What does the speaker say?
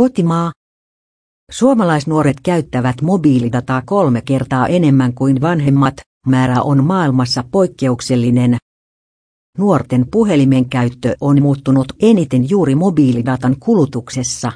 Kotimaa. Suomalaisnuoret käyttävät mobiilidataa kolme kertaa enemmän kuin vanhemmat, määrä on maailmassa poikkeuksellinen. Nuorten puhelimen käyttö on muuttunut eniten juuri mobiilidatan kulutuksessa.